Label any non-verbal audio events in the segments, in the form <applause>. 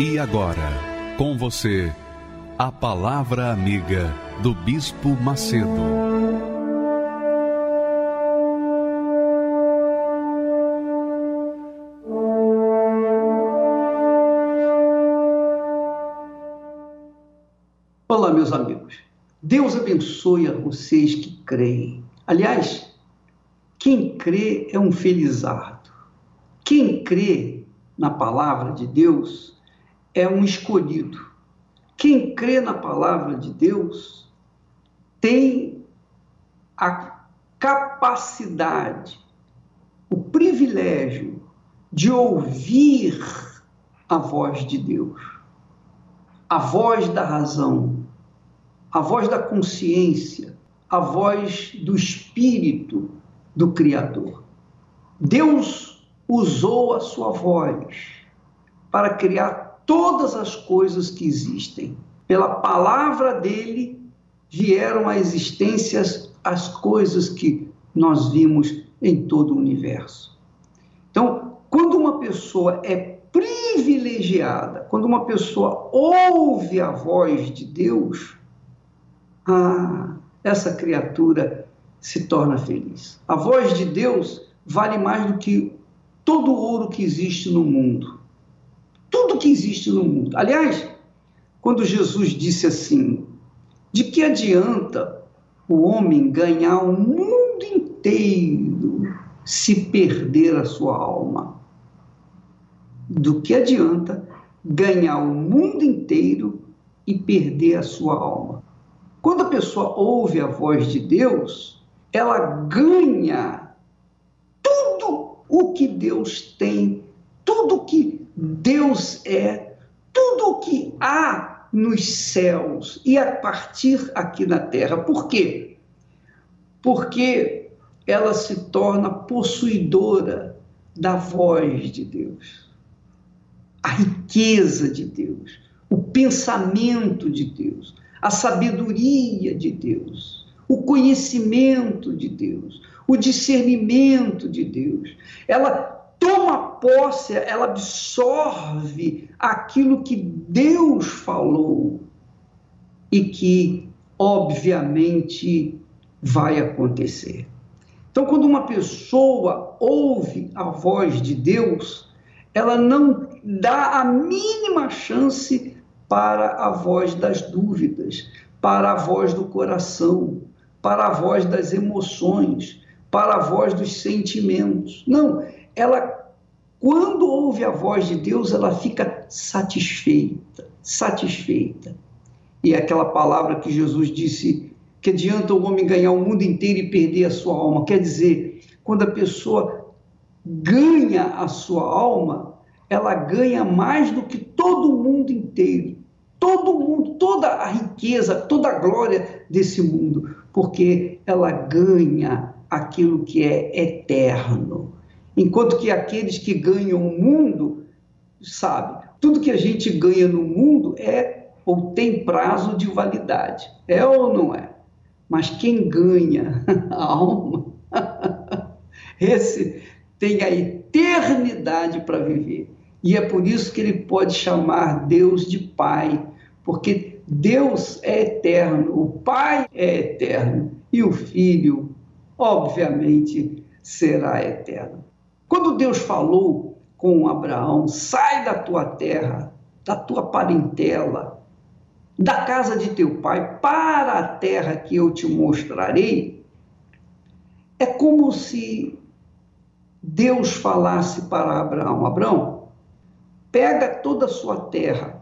E agora, com você, a Palavra Amiga do Bispo Macedo. Olá, meus amigos. Deus abençoe a vocês que creem. Aliás, quem crê é um felizardo. Quem crê na palavra de Deus é um escolhido. Quem crê na palavra de Deus tem a capacidade, o privilégio de ouvir a voz de Deus, a voz da razão, a voz da consciência, a voz do espírito do Criador. Deus usou a sua voz para criar todas as coisas que existem. Pela palavra dele vieram à existência as coisas que nós vimos em todo o universo. Então, quando uma pessoa é privilegiada, quando uma pessoa ouve a voz de Deus, ah, essa criatura se torna feliz. A voz de Deus vale mais do que todo o ouro que existe no mundo tudo que existe no mundo. Aliás, quando Jesus disse assim: de que adianta o homem ganhar o mundo inteiro se perder a sua alma? Do que adianta ganhar o mundo inteiro e perder a sua alma? Quando a pessoa ouve a voz de Deus, ela ganha tudo o que Deus tem, tudo que Deus é tudo o que há nos céus e a partir aqui na terra. Por quê? Porque ela se torna possuidora da voz de Deus, a riqueza de Deus, o pensamento de Deus, a sabedoria de Deus, o conhecimento de Deus, o discernimento de Deus. Ela toma posse, ela absorve aquilo que Deus falou e que, obviamente, vai acontecer. Então, quando uma pessoa ouve a voz de Deus, ela não dá a mínima chance para a voz das dúvidas, para a voz do coração, para a voz das emoções, para a voz dos sentimentos. Não, ela, quando ouve a voz de Deus, ela fica satisfeita, satisfeita. E é aquela palavra que Jesus disse que adianta o homem ganhar o mundo inteiro e perder a sua alma. Quer dizer, quando a pessoa ganha a sua alma, ela ganha mais do que todo o mundo inteiro. Todo mundo, toda a riqueza, toda a glória desse mundo, porque ela ganha aquilo que é eterno. Enquanto que aqueles que ganham o mundo, sabe, tudo que a gente ganha no mundo é ou tem prazo de validade. É ou não é? Mas quem ganha <laughs> a alma, <laughs> esse tem a eternidade para viver. E é por isso que ele pode chamar Deus de Pai, porque Deus é eterno, o Pai é eterno e o Filho, obviamente, será eterno. Quando Deus falou com Abraão, sai da tua terra, da tua parentela, da casa de teu pai, para a terra que eu te mostrarei, é como se Deus falasse para Abraão: Abraão, pega toda a sua terra,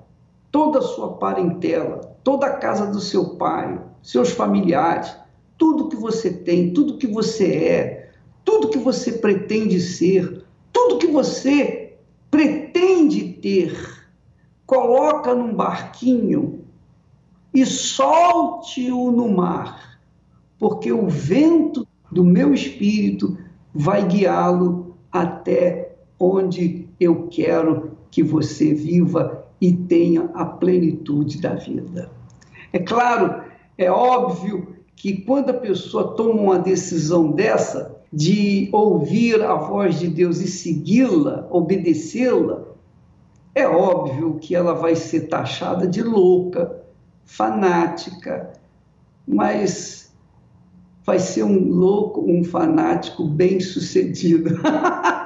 toda a sua parentela, toda a casa do seu pai, seus familiares, tudo que você tem, tudo que você é, tudo que você pretende ser, tudo que você pretende prometer, coloca num barquinho e solte-o no mar, porque o vento do meu espírito vai guiá-lo até onde eu quero que você viva e tenha a plenitude da vida. É claro, é óbvio que quando a pessoa toma uma decisão dessa, de ouvir a voz de Deus e segui-la, obedecê-la, é óbvio que ela vai ser taxada de louca, fanática, mas vai ser um louco, um fanático bem sucedido. <laughs>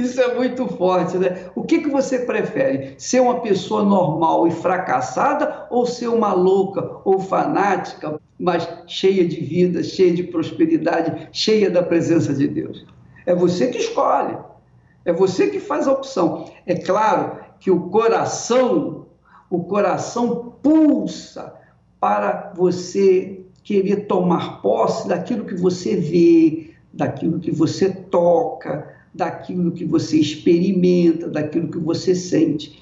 Isso é muito forte, né? O que, que você prefere? Ser uma pessoa normal e fracassada ou ser uma louca ou fanática, mas cheia de vida, cheia de prosperidade, cheia da presença de Deus? É você que escolhe. É você que faz a opção. É claro que o coração, o coração pulsa para você querer tomar posse daquilo que você vê, daquilo que você toca, daquilo que você experimenta, daquilo que você sente.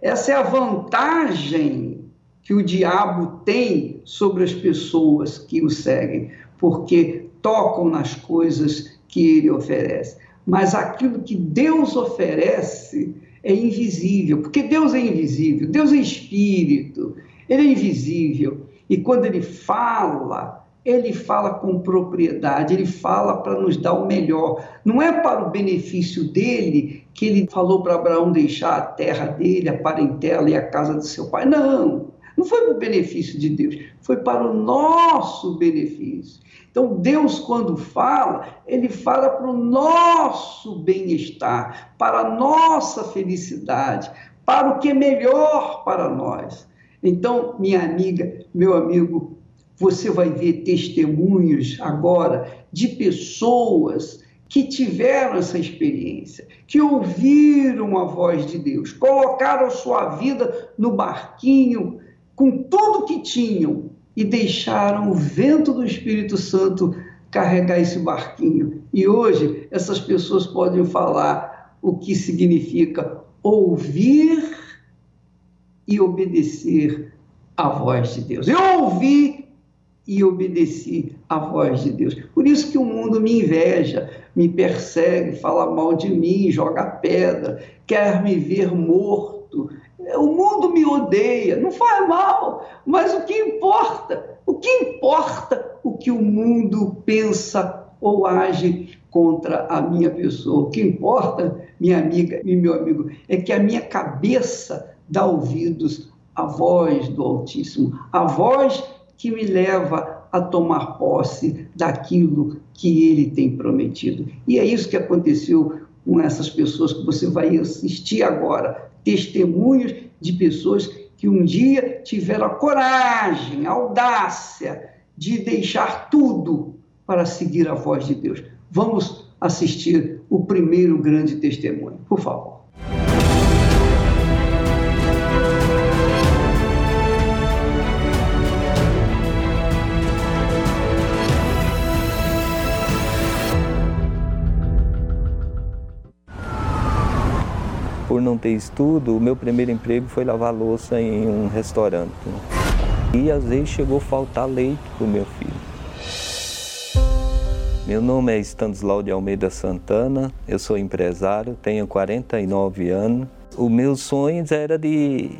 Essa é a vantagem que o diabo tem sobre as pessoas que o seguem, porque tocam nas coisas que ele oferece. Mas aquilo que Deus oferece é invisível, porque Deus é invisível, Deus é espírito, ele é invisível. E quando ele fala, ele fala com propriedade, ele fala para nos dar o melhor. Não é para o benefício dele que ele falou para Abraão deixar a terra dele, a parentela e a casa de seu pai. Não, não foi para o benefício de Deus, foi para o nosso benefício. Então, Deus, quando fala, ele fala para o nosso bem-estar, para a nossa felicidade, para o que é melhor para nós. Então, minha amiga, meu amigo, você vai ver testemunhos agora de pessoas que tiveram essa experiência, que ouviram a voz de Deus, colocaram sua vida no barquinho com tudo que tinham e deixaram o vento do Espírito Santo carregar esse barquinho. E hoje essas pessoas podem falar o que significa ouvir e obedecer à voz de Deus. Eu ouvi e obedeci à voz de Deus. Por isso que o mundo me inveja, me persegue, fala mal de mim, joga pedra, quer me ver morto. O mundo me odeia, não faz mal, mas o que importa? O que importa o que o mundo pensa ou age contra a minha pessoa? O que importa, minha amiga e meu amigo, é que a minha cabeça dá ouvidos à voz do Altíssimo, à voz que me leva a tomar posse daquilo que ele tem prometido. E é isso que aconteceu com essas pessoas que você vai assistir agora testemunhos de pessoas que um dia tiveram a coragem, a audácia de deixar tudo para seguir a voz de Deus. Vamos assistir o primeiro grande testemunho, por favor. Por não ter estudo, o meu primeiro emprego foi lavar louça em um restaurante. E às vezes chegou a faltar leite para o meu filho. Meu nome é Stanislau de Almeida Santana, eu sou empresário, tenho 49 anos. Os meus sonhos era de,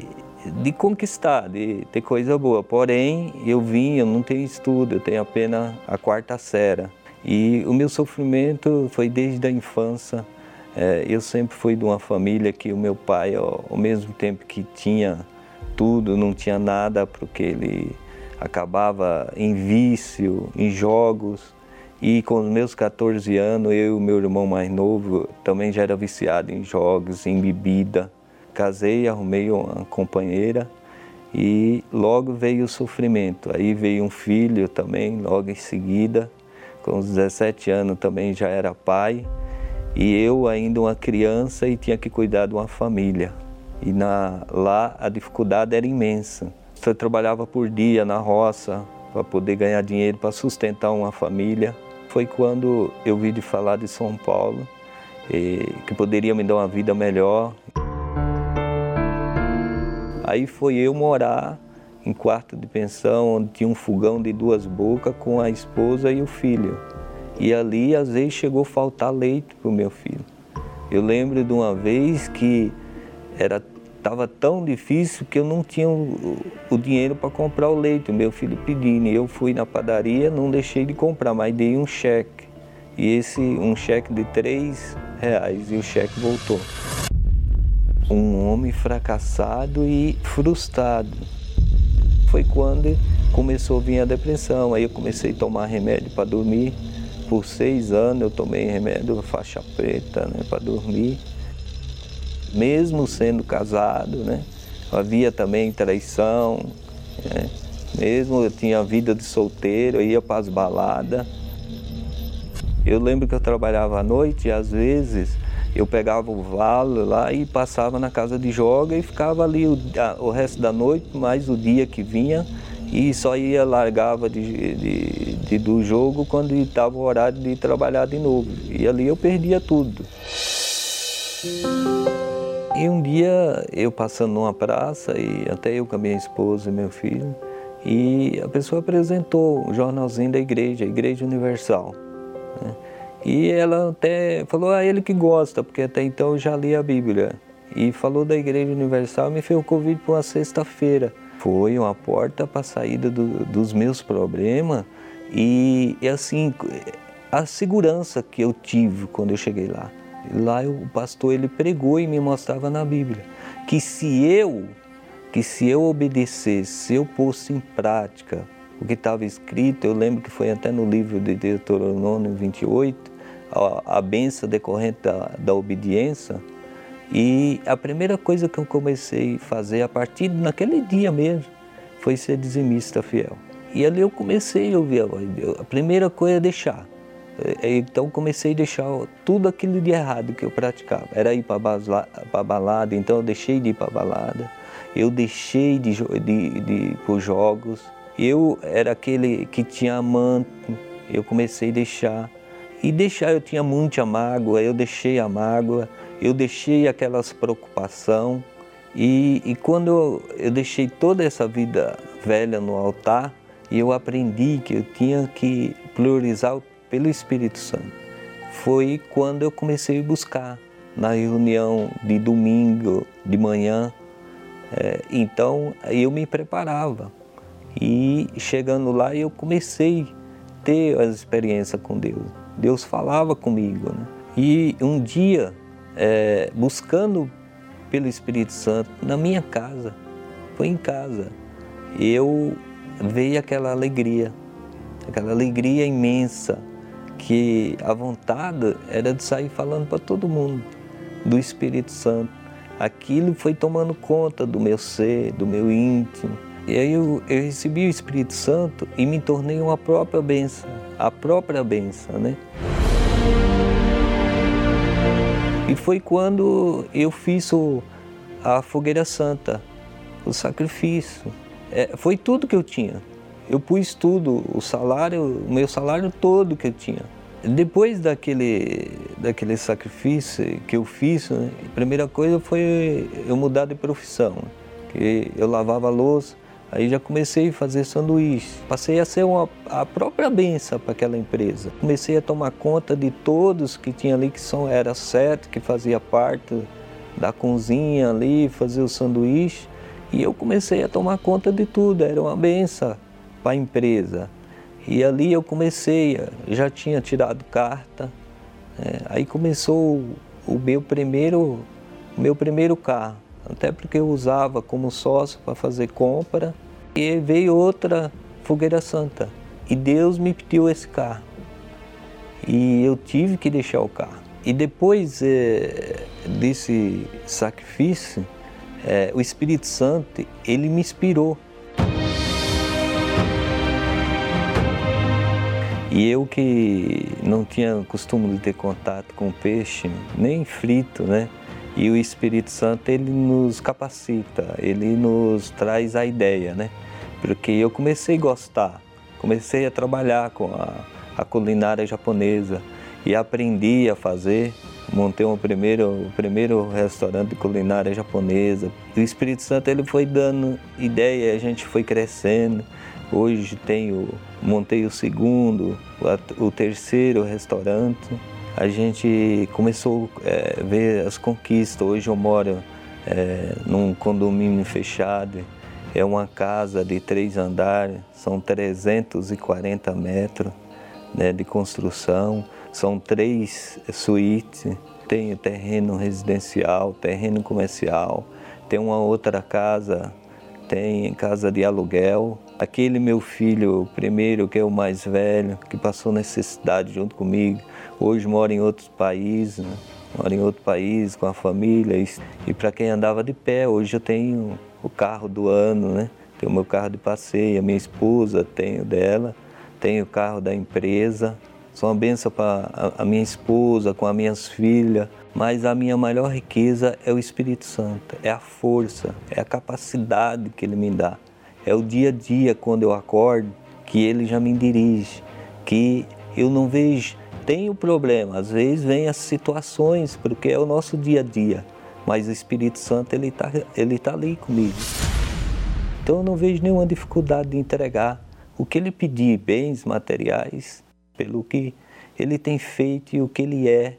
de conquistar, de ter coisa boa. Porém, eu vim, eu não tenho estudo, eu tenho apenas a quarta série. E o meu sofrimento foi desde a infância é, eu sempre fui de uma família que o meu pai, ao, ao mesmo tempo que tinha tudo, não tinha nada, porque ele acabava em vício, em jogos. E com os meus 14 anos, eu e o meu irmão mais novo também já era viciado em jogos, em bebida. Casei, arrumei uma companheira e logo veio o sofrimento. Aí veio um filho também, logo em seguida. Com os 17 anos também já era pai. E eu ainda uma criança e tinha que cuidar de uma família. E na, lá a dificuldade era imensa. Eu trabalhava por dia na roça para poder ganhar dinheiro para sustentar uma família. Foi quando eu vi de falar de São Paulo que poderia me dar uma vida melhor. Aí foi eu morar em quarto de pensão, onde tinha um fogão de duas bocas com a esposa e o filho. E ali, às vezes, chegou a faltar leite para o meu filho. Eu lembro de uma vez que era estava tão difícil que eu não tinha o, o dinheiro para comprar o leite. Meu filho pedindo. Eu fui na padaria, não deixei de comprar, mas dei um cheque. E esse um cheque de três reais e o cheque voltou. Um homem fracassado e frustrado. Foi quando começou a vir a depressão. Aí eu comecei a tomar remédio para dormir. Por seis anos eu tomei remédio faixa preta né, para dormir mesmo sendo casado, né? Havia também traição, né? mesmo eu tinha vida de solteiro, eu ia para as baladas. Eu lembro que eu trabalhava à noite e às vezes eu pegava o valo lá e passava na casa de joga e ficava ali o, o resto da noite, mais o dia que vinha, e só ia largava de, de, de do jogo quando estava o horário de trabalhar de novo. E ali eu perdia tudo. E um dia eu passando numa praça, e até eu com a minha esposa e meu filho, e a pessoa apresentou o jornalzinho da igreja, a Igreja Universal. Né? E ela até falou a ah, ele que gosta, porque até então eu já li a Bíblia. E falou da Igreja Universal, me fez o convite para uma sexta-feira. Foi uma porta para a saída do, dos meus problemas e, e assim, a segurança que eu tive quando eu cheguei lá. Lá o pastor ele pregou e me mostrava na Bíblia que se eu que se eu obedecesse, se eu pôsse em prática o que estava escrito, eu lembro que foi até no livro de Deuteronômio 28, a, a benção decorrente da, da obediência, e a primeira coisa que eu comecei a fazer a partir daquele dia mesmo foi ser dizimista fiel. E ali eu comecei a ouvir a voz de Deus. A primeira coisa é deixar. É, então comecei a deixar tudo aquilo de errado que eu praticava. Era ir para balada, então eu deixei de ir para balada, eu deixei de, de, de ir para os jogos. Eu era aquele que tinha amante, eu comecei a deixar. E deixar, eu tinha muita mágoa, eu deixei a mágoa, eu deixei aquelas preocupação. E, e quando eu, eu deixei toda essa vida velha no altar, eu aprendi que eu tinha que priorizar pelo Espírito Santo. Foi quando eu comecei a buscar na reunião de domingo de manhã. É, então eu me preparava e chegando lá eu comecei a ter as experiências com Deus. Deus falava comigo. Né? E um dia, é, buscando pelo Espírito Santo na minha casa, foi em casa, eu veio aquela alegria, aquela alegria imensa que a vontade era de sair falando para todo mundo do Espírito Santo. Aquilo foi tomando conta do meu ser, do meu íntimo. E aí eu, eu recebi o Espírito Santo e me tornei uma própria bênção, a própria bênção, né? Foi quando eu fiz o, a fogueira santa, o sacrifício. É, foi tudo que eu tinha. Eu pus tudo, o salário, o meu salário todo que eu tinha. Depois daquele, daquele sacrifício que eu fiz, né, a primeira coisa foi eu mudar de profissão. Que eu lavava louça, aí já comecei a fazer sanduíche. Passei a ser uma, a própria benção para aquela empresa. Comecei a tomar conta de todos que tinha ali, que são, era certo, que fazia parte da cozinha ali, fazer o sanduíche. E eu comecei a tomar conta de tudo, era uma benção para a empresa. E ali eu comecei, já tinha tirado carta, é, aí começou o meu primeiro, o meu primeiro carro, até porque eu usava como sócio para fazer compra. E veio outra fogueira santa e Deus me pediu esse carro. E eu tive que deixar o carro. E depois é, desse sacrifício, é, o Espírito Santo, ele me inspirou E eu que não tinha costume de ter contato com peixe, nem frito, né? E o Espírito Santo, ele nos capacita, ele nos traz a ideia, né? Porque eu comecei a gostar, comecei a trabalhar com a, a culinária japonesa e aprendi a fazer. montei um primeiro, o primeiro restaurante de culinária japonesa. O Espírito Santo ele foi dando ideia, a gente foi crescendo. Hoje tenho, montei o segundo, o terceiro restaurante. A gente começou a é, ver as conquistas. Hoje eu moro é, num condomínio fechado. É uma casa de três andares, são 340 metros né, de construção, são três suítes. Tem terreno residencial, terreno comercial, tem uma outra casa, tem casa de aluguel. Aquele meu filho primeiro, que é o mais velho, que passou necessidade junto comigo, hoje mora em outros países, né? mora em outro país com a família. E, para quem andava de pé, hoje eu tenho o carro do ano, né? Tenho o meu carro de passeio, a minha esposa, tenho dela, tenho o carro da empresa. Sou uma benção para a minha esposa, com as minhas filhas. Mas a minha maior riqueza é o Espírito Santo, é a força, é a capacidade que ele me dá. É o dia a dia, quando eu acordo, que ele já me dirige, que eu não vejo tem o problema, às vezes vem as situações, porque é o nosso dia a dia, mas o Espírito Santo ele está ele tá ali comigo. Então eu não vejo nenhuma dificuldade de entregar o que ele pedir, bens materiais, pelo que ele tem feito e o que ele é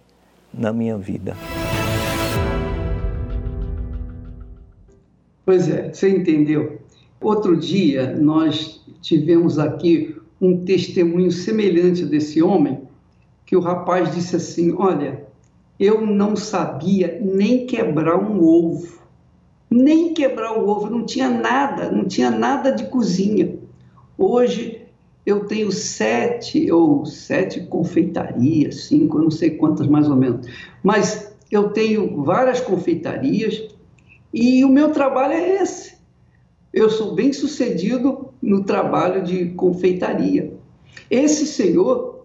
na minha vida. Pois é, você entendeu. Outro dia nós tivemos aqui um testemunho semelhante desse homem que o rapaz disse assim: Olha, eu não sabia nem quebrar um ovo, nem quebrar o ovo, não tinha nada, não tinha nada de cozinha. Hoje eu tenho sete ou sete confeitarias, cinco, eu não sei quantas mais ou menos, mas eu tenho várias confeitarias e o meu trabalho é esse. Eu sou bem sucedido no trabalho de confeitaria. Esse senhor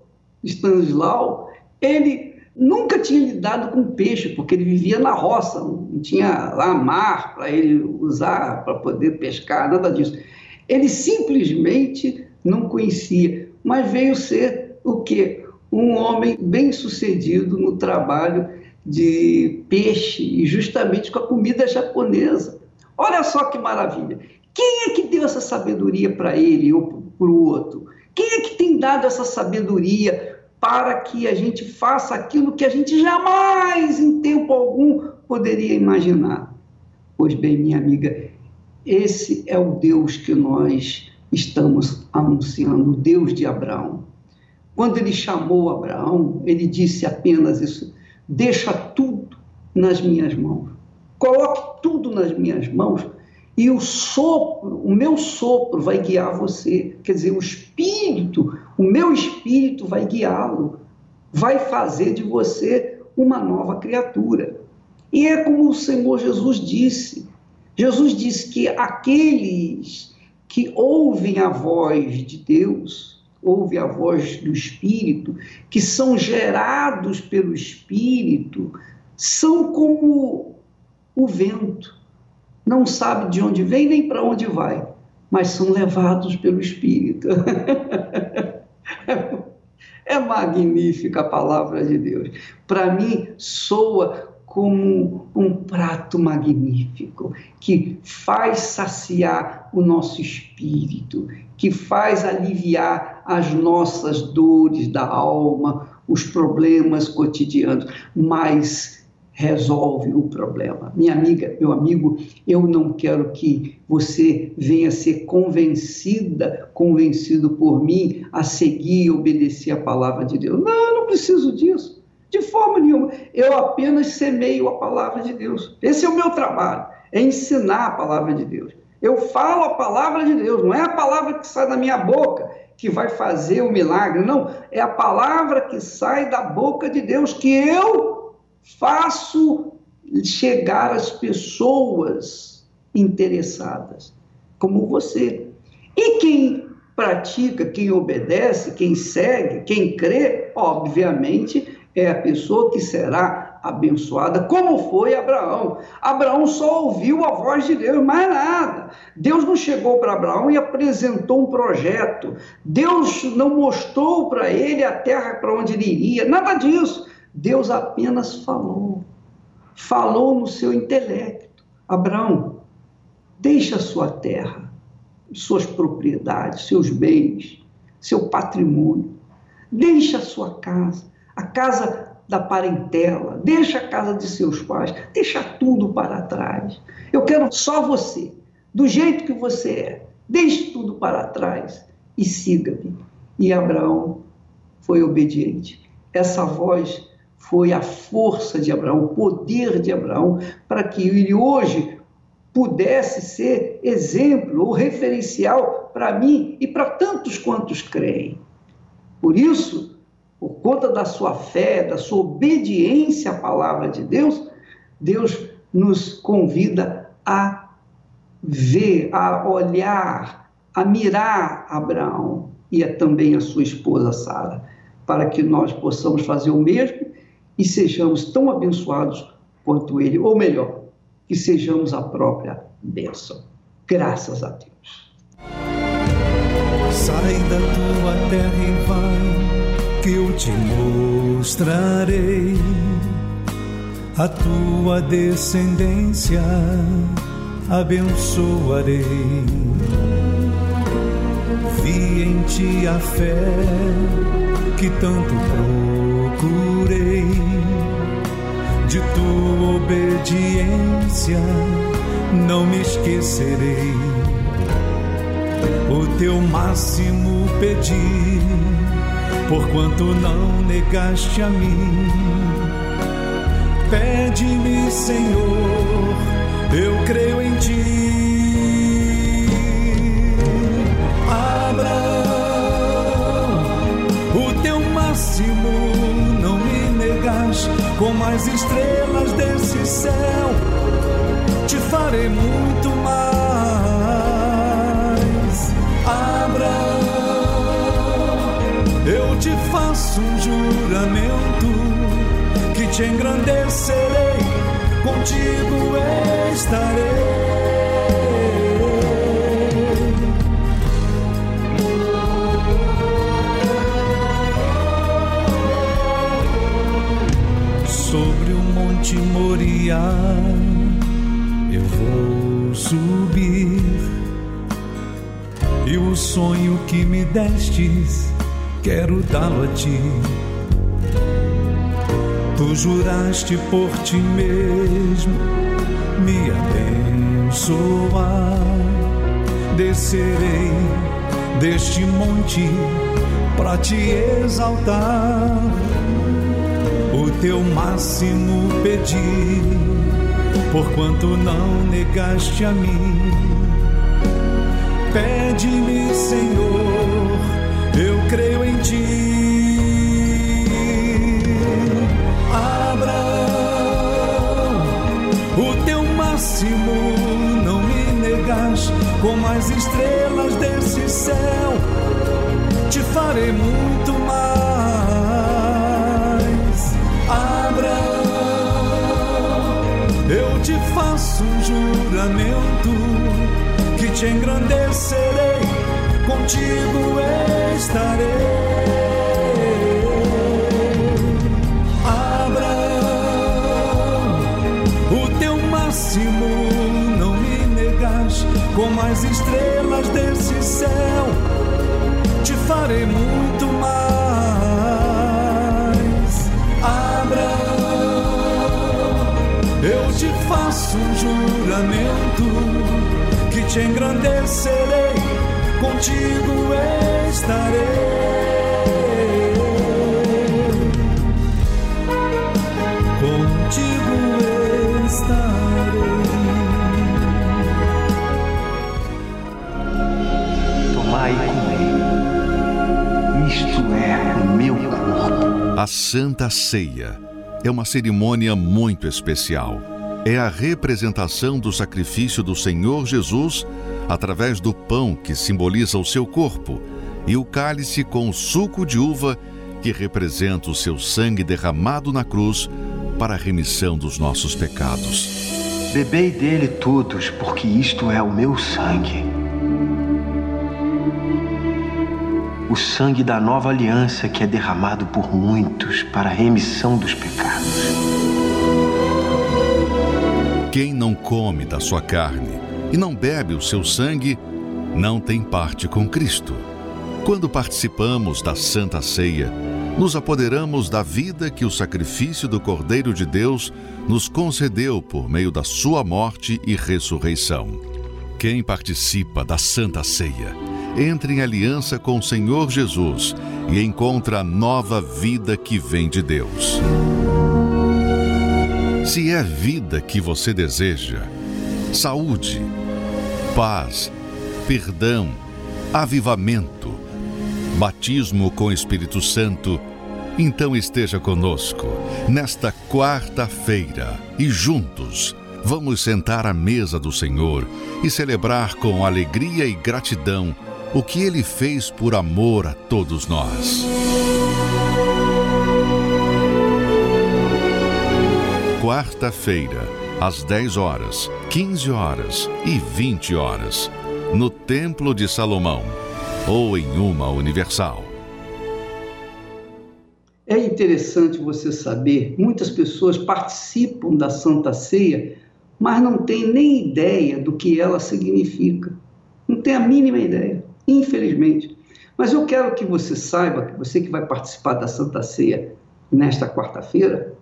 Stanislau, ele nunca tinha lidado com peixe, porque ele vivia na roça, não tinha lá mar para ele usar para poder pescar, nada disso. Ele simplesmente não conhecia, mas veio ser o quê? Um homem bem-sucedido no trabalho de peixe e justamente com a comida japonesa. Olha só que maravilha. Quem é que deu essa sabedoria para ele ou para o outro? Quem é que tem dado essa sabedoria para que a gente faça aquilo que a gente jamais, em tempo algum, poderia imaginar? Pois bem, minha amiga, esse é o Deus que nós estamos anunciando, o Deus de Abraão. Quando ele chamou Abraão, ele disse apenas isso: deixa tudo nas minhas mãos, coloque tudo nas minhas mãos e o sopro, o meu sopro vai guiar você. Quer dizer, o espírito, o meu espírito vai guiá-lo, vai fazer de você uma nova criatura. E é como o Senhor Jesus disse. Jesus disse que aqueles que ouvem a voz de Deus, ouvem a voz do Espírito, que são gerados pelo Espírito, são como o vento não sabe de onde vem nem para onde vai, mas são levados pelo Espírito. <laughs> é magnífica a palavra de Deus. Para mim, soa como um prato magnífico que faz saciar o nosso espírito, que faz aliviar as nossas dores da alma, os problemas cotidianos, mas resolve o problema. Minha amiga, meu amigo, eu não quero que você venha ser convencida, convencido por mim a seguir e obedecer a palavra de Deus. Não, eu não preciso disso. De forma nenhuma. Eu apenas semeio a palavra de Deus. Esse é o meu trabalho, é ensinar a palavra de Deus. Eu falo a palavra de Deus, não é a palavra que sai da minha boca que vai fazer o milagre, não. É a palavra que sai da boca de Deus que eu faço chegar às pessoas interessadas, como você. E quem pratica, quem obedece, quem segue, quem crê, obviamente é a pessoa que será abençoada, como foi Abraão. Abraão só ouviu a voz de Deus, mais nada. Deus não chegou para Abraão e apresentou um projeto. Deus não mostrou para ele a terra para onde ele iria, nada disso. Deus apenas falou. Falou no seu intelecto. Abraão, deixa sua terra, suas propriedades, seus bens, seu patrimônio. Deixa a sua casa, a casa da parentela, deixa a casa de seus pais, deixa tudo para trás. Eu quero só você, do jeito que você é. Deixe tudo para trás e siga-me. E Abraão foi obediente. Essa voz foi a força de Abraão, o poder de Abraão, para que ele hoje pudesse ser exemplo ou referencial para mim e para tantos quantos creem. Por isso, por conta da sua fé, da sua obediência à palavra de Deus, Deus nos convida a ver, a olhar, a mirar Abraão e também a sua esposa Sara, para que nós possamos fazer o mesmo e sejamos tão abençoados quanto ele, ou melhor, que sejamos a própria bênção. Graças a Deus. Sai da tua terra e vai que eu te mostrarei a tua descendência, abençoarei. Vi em ti a fé que tanto procurei, de tua obediência não me esquecerei. O teu máximo pedir porquanto não negaste a mim. Pede-me, Senhor, eu creio em ti. Abraão, o teu máximo negaste, como as estrelas desse céu, te farei muito mais. te faço um juramento que te engrandecerei, contigo estarei. Monte Moriá eu vou subir e o sonho que me destes quero dá-lo a ti. Tu juraste por ti mesmo me abençoar. Descerei deste monte para te exaltar. Teu máximo pedi, porquanto não negaste a mim. Pede-me, Senhor eu creio em ti. Abraão, o teu máximo não me negas, como as estrelas desse céu, te farei muito mais. Faço um juramento que te engrandecerei contigo estarei. Abraão, o teu máximo não me negas, como as estrelas desse céu, te farei muito faço um juramento que te engrandecerei contigo estarei. Contigo estarei. Tomai e comei. Isto é o meu corpo. A Santa Ceia é uma cerimônia muito especial. É a representação do sacrifício do Senhor Jesus através do pão que simboliza o seu corpo e o cálice com o suco de uva que representa o seu sangue derramado na cruz para a remissão dos nossos pecados. Bebei dele todos, porque isto é o meu sangue. o sangue da nova aliança que é derramado por muitos para a remissão dos pecados. Quem não come da sua carne e não bebe o seu sangue, não tem parte com Cristo. Quando participamos da Santa Ceia, nos apoderamos da vida que o sacrifício do Cordeiro de Deus nos concedeu por meio da sua morte e ressurreição. Quem participa da Santa Ceia entra em aliança com o Senhor Jesus e encontra a nova vida que vem de Deus. Se é vida que você deseja, saúde, paz, perdão, avivamento, batismo com Espírito Santo, então esteja conosco nesta quarta-feira e juntos vamos sentar à mesa do Senhor e celebrar com alegria e gratidão o que ele fez por amor a todos nós. Quarta-feira, às 10 horas, 15 horas e 20 horas, no Templo de Salomão ou em uma universal. É interessante você saber, muitas pessoas participam da Santa Ceia, mas não têm nem ideia do que ela significa. Não tem a mínima ideia, infelizmente. Mas eu quero que você saiba, que você que vai participar da Santa Ceia nesta quarta-feira,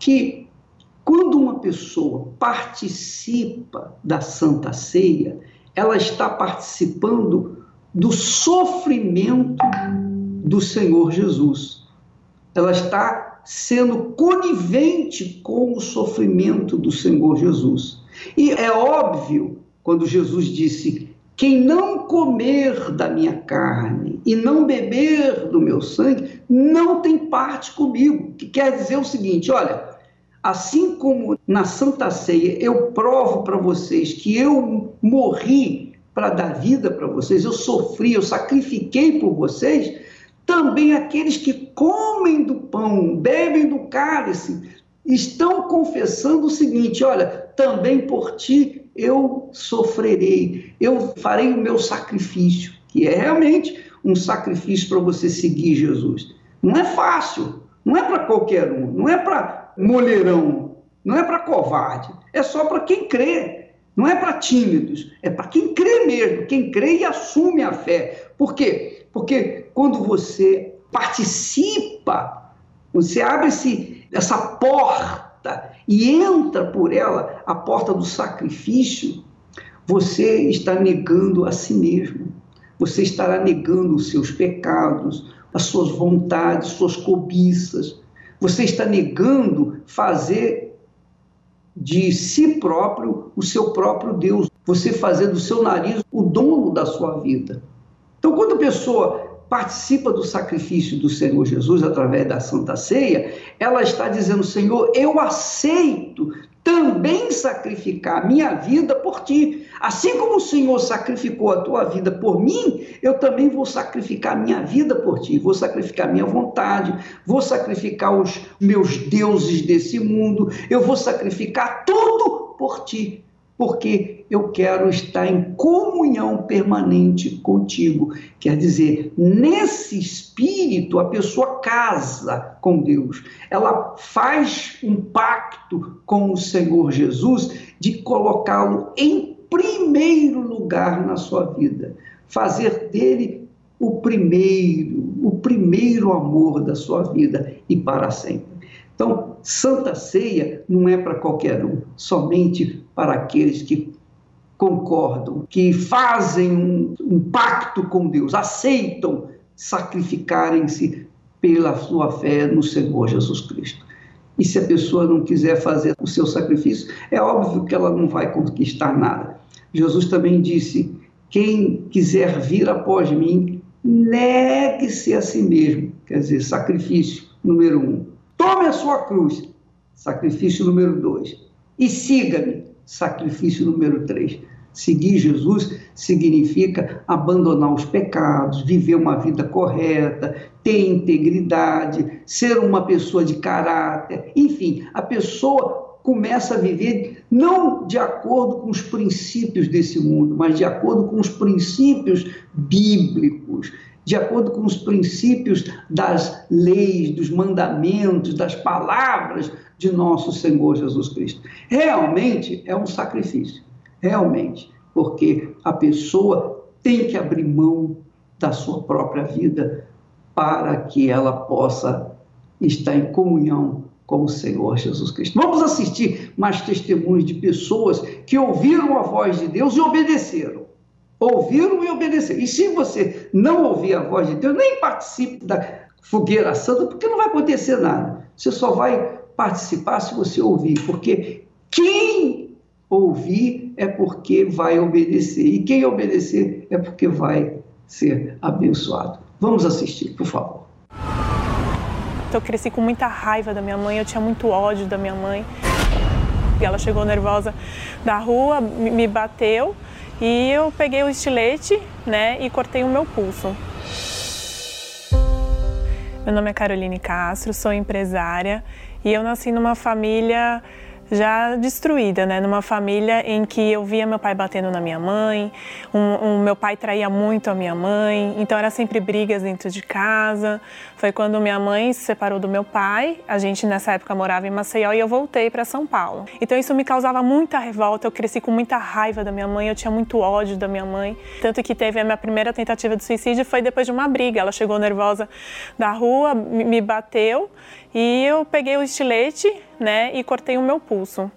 que quando uma pessoa participa da Santa Ceia, ela está participando do sofrimento do Senhor Jesus. Ela está sendo conivente com o sofrimento do Senhor Jesus. E é óbvio quando Jesus disse: Quem não comer da minha carne e não beber do meu sangue, não tem parte comigo. Que quer dizer o seguinte: olha, Assim como na Santa Ceia eu provo para vocês que eu morri para dar vida para vocês, eu sofri, eu sacrifiquei por vocês, também aqueles que comem do pão, bebem do cálice, estão confessando o seguinte: olha, também por ti eu sofrerei, eu farei o meu sacrifício, que é realmente um sacrifício para você seguir Jesus. Não é fácil, não é para qualquer um, não é para moleirão, não é para covarde, é só para quem crê. Não é para tímidos, é para quem crê mesmo, quem crê e assume a fé. Por quê? Porque quando você participa, você abre essa porta e entra por ela, a porta do sacrifício, você está negando a si mesmo. Você estará negando os seus pecados, as suas vontades, suas cobiças, você está negando fazer de si próprio o seu próprio Deus. Você fazer do seu nariz o dono da sua vida. Então, quando a pessoa participa do sacrifício do Senhor Jesus através da Santa Ceia, ela está dizendo: Senhor, eu aceito também sacrificar minha vida por ti. Assim como o Senhor sacrificou a tua vida por mim, eu também vou sacrificar minha vida por ti. Vou sacrificar minha vontade, vou sacrificar os meus deuses desse mundo, eu vou sacrificar tudo por ti porque eu quero estar em comunhão permanente contigo. Quer dizer, nesse espírito, a pessoa casa com Deus, ela faz um pacto com o Senhor Jesus de colocá-lo em primeiro lugar na sua vida, fazer dele o primeiro, o primeiro amor da sua vida e para sempre. Então, Santa Ceia não é para qualquer um, somente para aqueles que concordam, que fazem um, um pacto com Deus, aceitam sacrificarem-se pela sua fé no Senhor Jesus Cristo. E se a pessoa não quiser fazer o seu sacrifício, é óbvio que ela não vai conquistar nada. Jesus também disse: quem quiser vir após mim, negue-se a si mesmo. Quer dizer, sacrifício número um. Tome a sua cruz, sacrifício número dois. E siga-me, sacrifício número três. Seguir Jesus significa abandonar os pecados, viver uma vida correta, ter integridade, ser uma pessoa de caráter. Enfim, a pessoa começa a viver não de acordo com os princípios desse mundo, mas de acordo com os princípios bíblicos, de acordo com os princípios das leis, dos mandamentos, das palavras de nosso Senhor Jesus Cristo. Realmente é um sacrifício, realmente, porque a pessoa tem que abrir mão da sua própria vida para que ela possa estar em comunhão com o Senhor Jesus Cristo. Vamos assistir mais testemunhos de pessoas que ouviram a voz de Deus e obedeceram. Ouviram e obedeceram. E se você não ouvir a voz de Deus, nem participe da fogueira santa, porque não vai acontecer nada. Você só vai participar se você ouvir, porque quem ouvir é porque vai obedecer, e quem obedecer é porque vai ser abençoado. Vamos assistir, por favor. Eu cresci com muita raiva da minha mãe, eu tinha muito ódio da minha mãe. E ela chegou nervosa da rua, me bateu e eu peguei o estilete, né, e cortei o meu pulso. Meu nome é Caroline Castro, sou empresária e eu nasci numa família já destruída, né? Numa família em que eu via meu pai batendo na minha mãe, um, um, meu pai traía muito a minha mãe, então era sempre brigas dentro de casa. Foi quando minha mãe se separou do meu pai, a gente nessa época morava em Maceió e eu voltei para São Paulo. Então isso me causava muita revolta, eu cresci com muita raiva da minha mãe, eu tinha muito ódio da minha mãe, tanto que teve a minha primeira tentativa de suicídio foi depois de uma briga. Ela chegou nervosa da rua, me bateu e eu peguei o estilete, né, e cortei o meu pulso.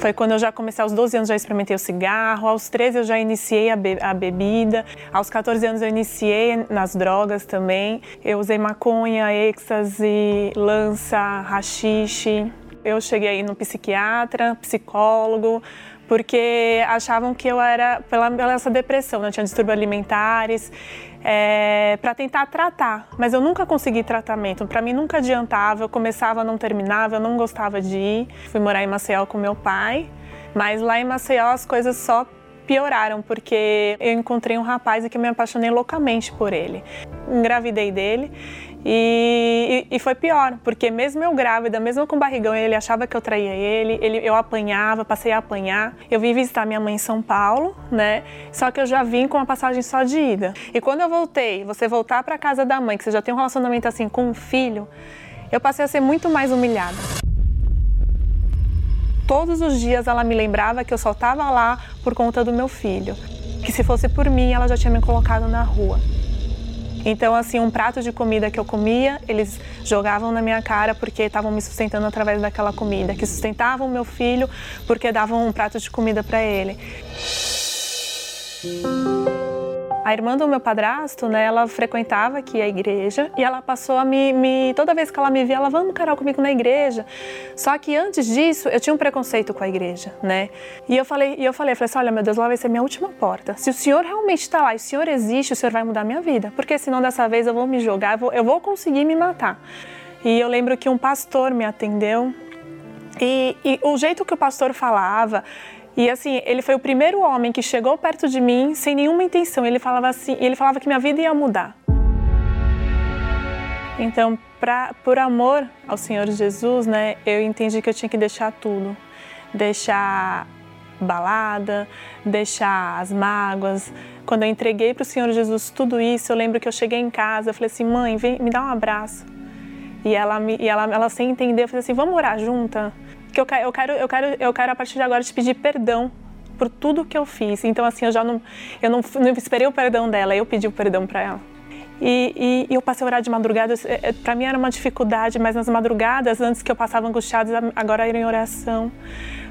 Foi quando eu já comecei, aos 12 anos já experimentei o cigarro, aos 13 eu já iniciei a, be a, bebida, aos 14 anos eu iniciei nas drogas também. Eu usei maconha, êxtase, lança, rachixe. Eu cheguei aí no psiquiatra, psicólogo, porque achavam que eu era pela, pela essa depressão, né? tinha distúrbios alimentares é, para tentar tratar, mas eu nunca consegui tratamento. Para mim nunca adiantava, eu começava, não terminava, eu não gostava de ir. Fui morar em Maceió com meu pai, mas lá em Maceió as coisas só pioraram porque eu encontrei um rapaz e que me apaixonei loucamente por ele. Engravidei dele e, e, foi pior, porque mesmo eu grávida, mesmo com barrigão, ele achava que eu traía ele, ele, eu apanhava, passei a apanhar. Eu vim visitar minha mãe em São Paulo, né? Só que eu já vim com uma passagem só de ida. E quando eu voltei, você voltar para casa da mãe, que você já tem um relacionamento assim com um filho, eu passei a ser muito mais humilhada. Todos os dias ela me lembrava que eu só estava lá por conta do meu filho. Que se fosse por mim, ela já tinha me colocado na rua. Então, assim, um prato de comida que eu comia, eles jogavam na minha cara porque estavam me sustentando através daquela comida, que sustentavam meu filho porque davam um prato de comida para ele. A irmã do meu padrasto, né, ela frequentava aqui a igreja e ela passou a me, me, Toda vez que ela me via, ela, vamos, Carol, comigo na igreja. Só que antes disso, eu tinha um preconceito com a igreja, né? E eu falei, e eu falei, eu falei assim, olha, meu Deus, lá vai ser minha última porta. Se o Senhor realmente está lá e o Senhor existe, o Senhor vai mudar minha vida. Porque senão dessa vez eu vou me jogar, eu vou, eu vou conseguir me matar. E eu lembro que um pastor me atendeu e, e o jeito que o pastor falava, e assim, ele foi o primeiro homem que chegou perto de mim sem nenhuma intenção. Ele falava assim, ele falava que minha vida ia mudar. Então, pra, por amor ao Senhor Jesus, né, eu entendi que eu tinha que deixar tudo, deixar balada, deixar as mágoas. Quando eu entreguei para o Senhor Jesus tudo isso, eu lembro que eu cheguei em casa, eu falei assim, mãe, vem, me dá um abraço. E ela, me, e ela, ela sem entender, eu falei assim, vamos orar junta? Que eu, eu, quero, eu, quero, eu quero a partir de agora te pedir perdão por tudo que eu fiz. Então, assim, eu já não, eu não, não esperei o perdão dela, eu pedi o perdão para ela. E, e, eu passei a orar de madrugada. É, é, para mim era uma dificuldade, mas nas madrugadas, antes que eu passava angustiada, agora era em oração.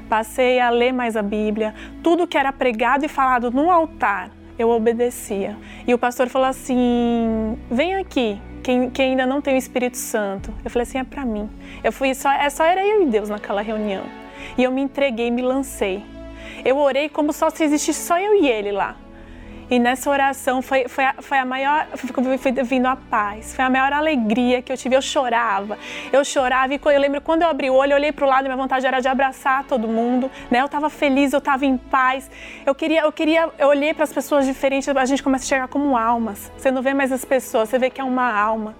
Passei a ler mais a Bíblia. Tudo que era pregado e falado no altar, eu obedecia. E o pastor falou assim: vem aqui, quem, quem ainda não tem o Espírito Santo. Eu falei assim, é para mim. Eu fui só, é só era eu e Deus naquela reunião. E eu me entreguei, me lancei. Eu orei como só se existisse só eu e ele lá. E nessa oração foi, foi, a, foi a maior, foi, foi vindo a paz, foi a maior alegria que eu tive. Eu chorava, eu chorava. E eu lembro quando eu abri o olho, eu olhei para o lado, minha vontade era de abraçar todo mundo. Né? Eu estava feliz, eu estava em paz. Eu queria, eu queria, eu olhei para as pessoas diferentes, a gente começa a chegar como almas. Você não vê mais as pessoas, você vê que é uma alma.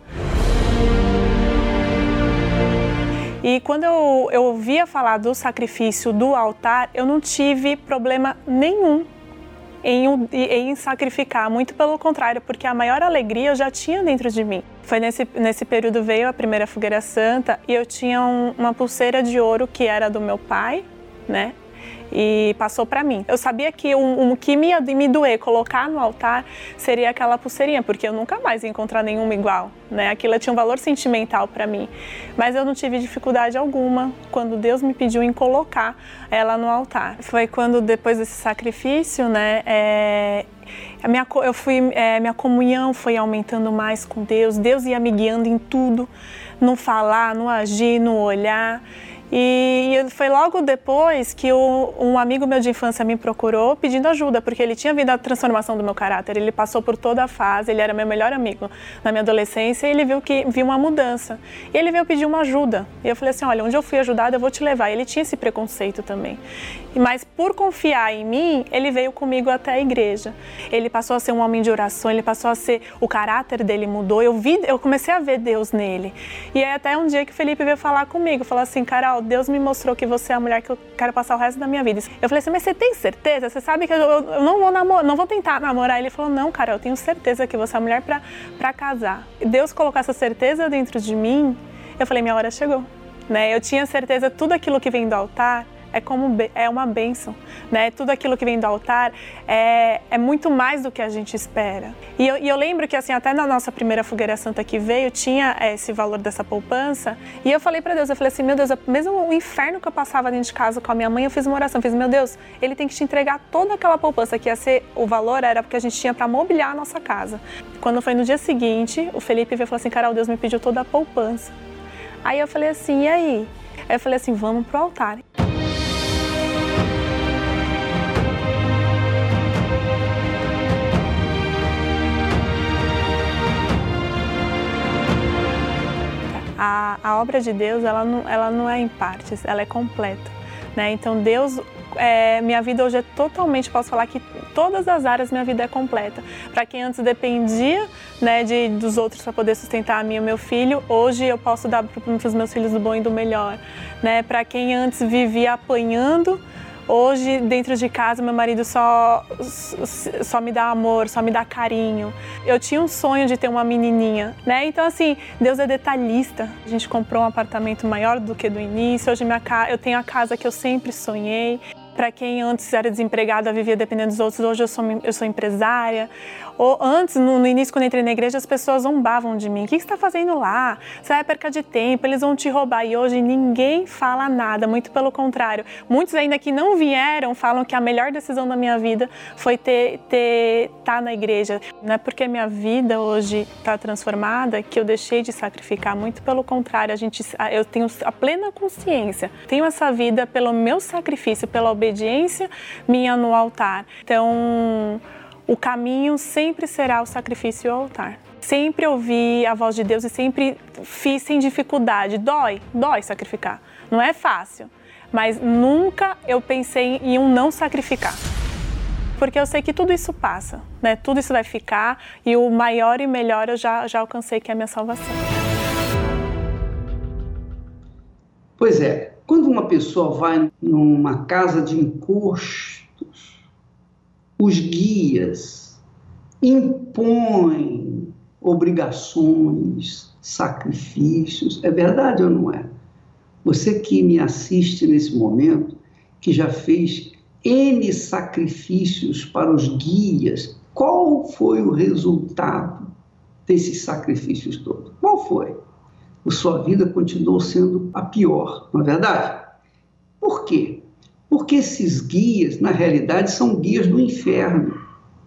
E quando eu, eu ouvia falar do sacrifício do altar, eu não tive problema nenhum em, em sacrificar, muito pelo contrário, porque a maior alegria eu já tinha dentro de mim. Foi nesse, nesse período veio a primeira fogueira santa e eu tinha um, uma pulseira de ouro que era do meu pai, né? E passou para mim. Eu sabia que o, o que me ia me doer colocar no altar seria aquela pulseirinha, porque eu nunca mais ia encontrar nenhuma igual, né? Aquilo tinha um valor sentimental para mim. Mas eu não tive dificuldade alguma quando Deus me pediu em colocar ela no altar. Foi quando depois desse sacrifício, né, é, a minha, eu fui, é, minha comunhão foi aumentando mais com Deus. Deus ia me guiando em tudo, no falar, no agir, no olhar. E foi logo depois que um amigo meu de infância me procurou pedindo ajuda, porque ele tinha visto a transformação do meu caráter. Ele passou por toda a fase, ele era meu melhor amigo na minha adolescência e ele viu que viu uma mudança. E ele veio pedir uma ajuda. E eu falei assim: olha, onde eu fui ajudada, eu vou te levar. E ele tinha esse preconceito também. Mas por confiar em mim, ele veio comigo até a igreja. Ele passou a ser um homem de oração, ele passou a ser. O caráter dele mudou. Eu, vi, eu comecei a ver Deus nele. E aí, até um dia que o Felipe veio falar comigo: falou assim, Carol Deus me mostrou que você é a mulher que eu quero passar o resto da minha vida. Eu falei assim, mas você tem certeza? Você sabe que eu, eu não vou namorar, não vou tentar namorar. Ele falou, não, cara, eu tenho certeza que você é a mulher para casar. Deus colocou essa certeza dentro de mim. Eu falei, minha hora chegou. Né? Eu tinha certeza tudo aquilo que vem do altar é como é uma bênção, né? Tudo aquilo que vem do altar é, é muito mais do que a gente espera. E eu, e eu, lembro que assim até na nossa primeira fogueira santa que veio tinha esse valor dessa poupança e eu falei para Deus, eu falei assim, meu Deus, mesmo o inferno que eu passava dentro de casa com a minha mãe, eu fiz uma oração, fiz, meu Deus, ele tem que te entregar toda aquela poupança que ia ser o valor era porque a gente tinha para mobiliar a nossa casa. Quando foi no dia seguinte, o Felipe veio e falou assim, Carol, Deus me pediu toda a poupança. Aí eu falei assim, e aí? Aí eu falei assim, vamos pro altar. A, a obra de Deus ela não, ela não é em partes, ela é completa. Né? Então Deus, é, minha vida hoje é totalmente, posso falar que todas as áreas minha vida é completa. Para quem antes dependia né, de, dos outros para poder sustentar a mim e o meu filho, hoje eu posso dar para os meus filhos do bom e do melhor. Né? Para quem antes vivia apanhando, Hoje, dentro de casa, meu marido só, só me dá amor, só me dá carinho. Eu tinha um sonho de ter uma menininha, né? Então, assim, Deus é detalhista. A gente comprou um apartamento maior do que do início. Hoje, minha eu tenho a casa que eu sempre sonhei. Para quem antes era desempregada, vivia dependendo dos outros, hoje eu sou, eu sou empresária. Ou antes, no, no, início, quando entrei na igreja, as pessoas zombavam de mim. O que, você está fazendo lá? Você vai perca de tempo, eles vão te roubar. E hoje ninguém fala nada, muito pelo contrário. Muitos ainda que não vieram falam que a melhor decisão da minha vida foi ter ter tá na igreja. Não é porque minha vida hoje está transformada que eu deixei de sacrificar. Muito pelo contrário, a gente, eu tenho a plena consciência. Tenho essa vida pelo meu sacrifício, pela obediência minha no altar. Então o caminho sempre será o sacrifício e o altar. Sempre ouvi a voz de Deus e sempre fiz sem dificuldade. Dói, dói sacrificar. Não é fácil, mas nunca eu pensei em um não sacrificar. Porque eu sei que tudo isso passa, né? Tudo isso vai ficar e o maior e melhor eu já, já alcancei, que é a minha salvação. Pois é, quando uma pessoa vai numa casa de encosto, os guias impõem obrigações, sacrifícios. É verdade ou não é? Você que me assiste nesse momento, que já fez N sacrifícios para os guias, qual foi o resultado desses sacrifícios todos? Qual foi? A sua vida continuou sendo a pior, não é verdade? Por quê? Porque esses guias, na realidade, são guias do inferno.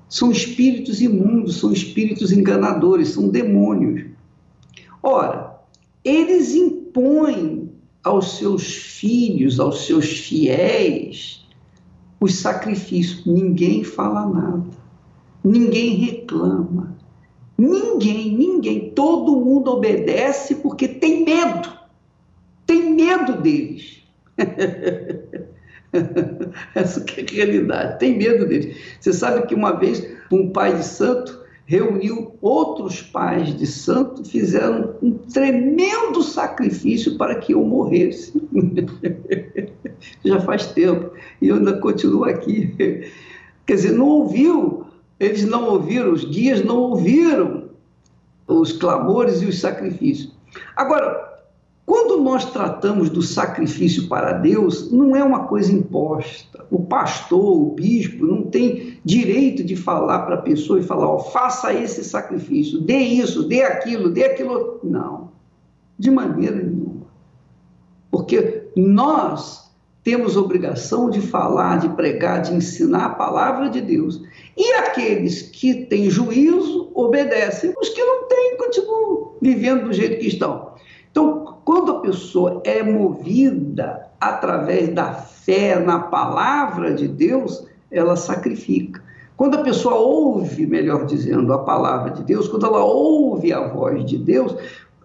São espíritos imundos, são espíritos enganadores, são demônios. Ora, eles impõem aos seus filhos, aos seus fiéis, os sacrifícios. Ninguém fala nada, ninguém reclama, ninguém, ninguém. Todo mundo obedece porque tem medo, tem medo deles. <laughs> Essa que é a realidade. Tem medo deles. Você sabe que uma vez um pai de santo reuniu outros pais de santo, fizeram um tremendo sacrifício para que eu morresse. <laughs> Já faz tempo e eu ainda continuo aqui. Quer dizer, não ouviu, eles não ouviram, os guias não ouviram os clamores e os sacrifícios. Agora, quando nós tratamos do sacrifício para Deus, não é uma coisa imposta. O pastor, o bispo, não tem direito de falar para a pessoa e falar: ó, faça esse sacrifício, dê isso, dê aquilo, dê aquilo. Não, de maneira nenhuma. Porque nós temos obrigação de falar, de pregar, de ensinar a palavra de Deus. E aqueles que têm juízo obedecem, os que não têm continuam vivendo do jeito que estão. Então, quando a pessoa é movida através da fé na palavra de Deus, ela sacrifica. Quando a pessoa ouve, melhor dizendo, a palavra de Deus, quando ela ouve a voz de Deus,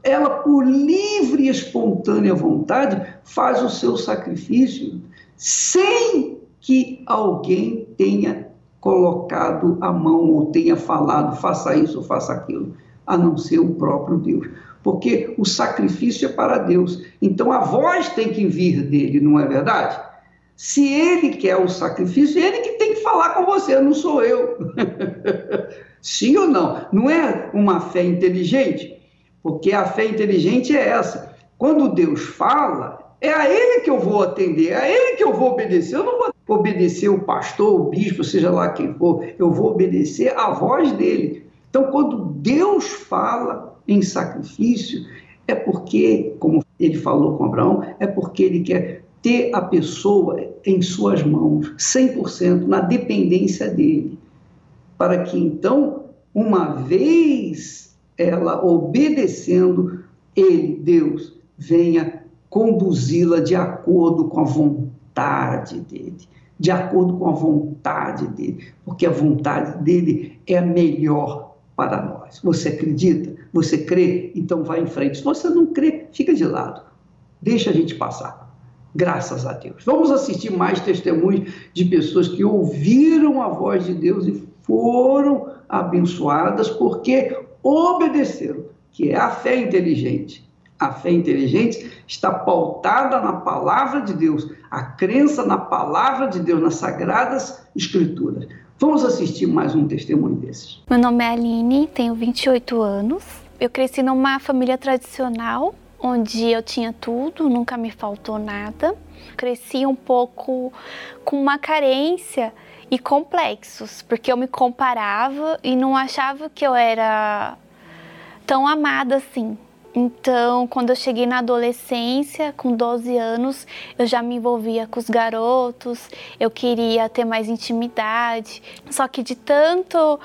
ela, por livre e espontânea vontade, faz o seu sacrifício sem que alguém tenha colocado a mão ou tenha falado, faça isso ou faça aquilo, a não ser o próprio Deus porque o sacrifício é para Deus. Então a voz tem que vir dele, não é verdade? Se ele quer o sacrifício, ele que tem que falar com você, não sou eu. <laughs> Sim ou não? Não é uma fé inteligente? Porque a fé inteligente é essa. Quando Deus fala, é a ele que eu vou atender, é a ele que eu vou obedecer. Eu não vou obedecer o pastor, o bispo, seja lá quem for, eu vou obedecer a voz dele. Então, quando Deus fala, em sacrifício, é porque, como ele falou com Abraão, é porque ele quer ter a pessoa em suas mãos, 100% na dependência dele, para que então, uma vez ela obedecendo, ele, Deus, venha conduzi-la de acordo com a vontade dele, de acordo com a vontade dele, porque a vontade dele é a melhor para nós. Você acredita? Você crê? Então vá em frente. Se você não crê, fica de lado. Deixa a gente passar. Graças a Deus. Vamos assistir mais testemunhos de pessoas que ouviram a voz de Deus e foram abençoadas porque obedeceram, que é a fé inteligente. A fé inteligente está pautada na palavra de Deus, a crença na palavra de Deus, nas sagradas escrituras. Vamos assistir mais um testemunho desses. Meu nome é Aline, tenho 28 anos. Eu cresci numa família tradicional, onde eu tinha tudo, nunca me faltou nada. Cresci um pouco com uma carência e complexos, porque eu me comparava e não achava que eu era tão amada assim. Então, quando eu cheguei na adolescência, com 12 anos, eu já me envolvia com os garotos, eu queria ter mais intimidade. Só que de tanto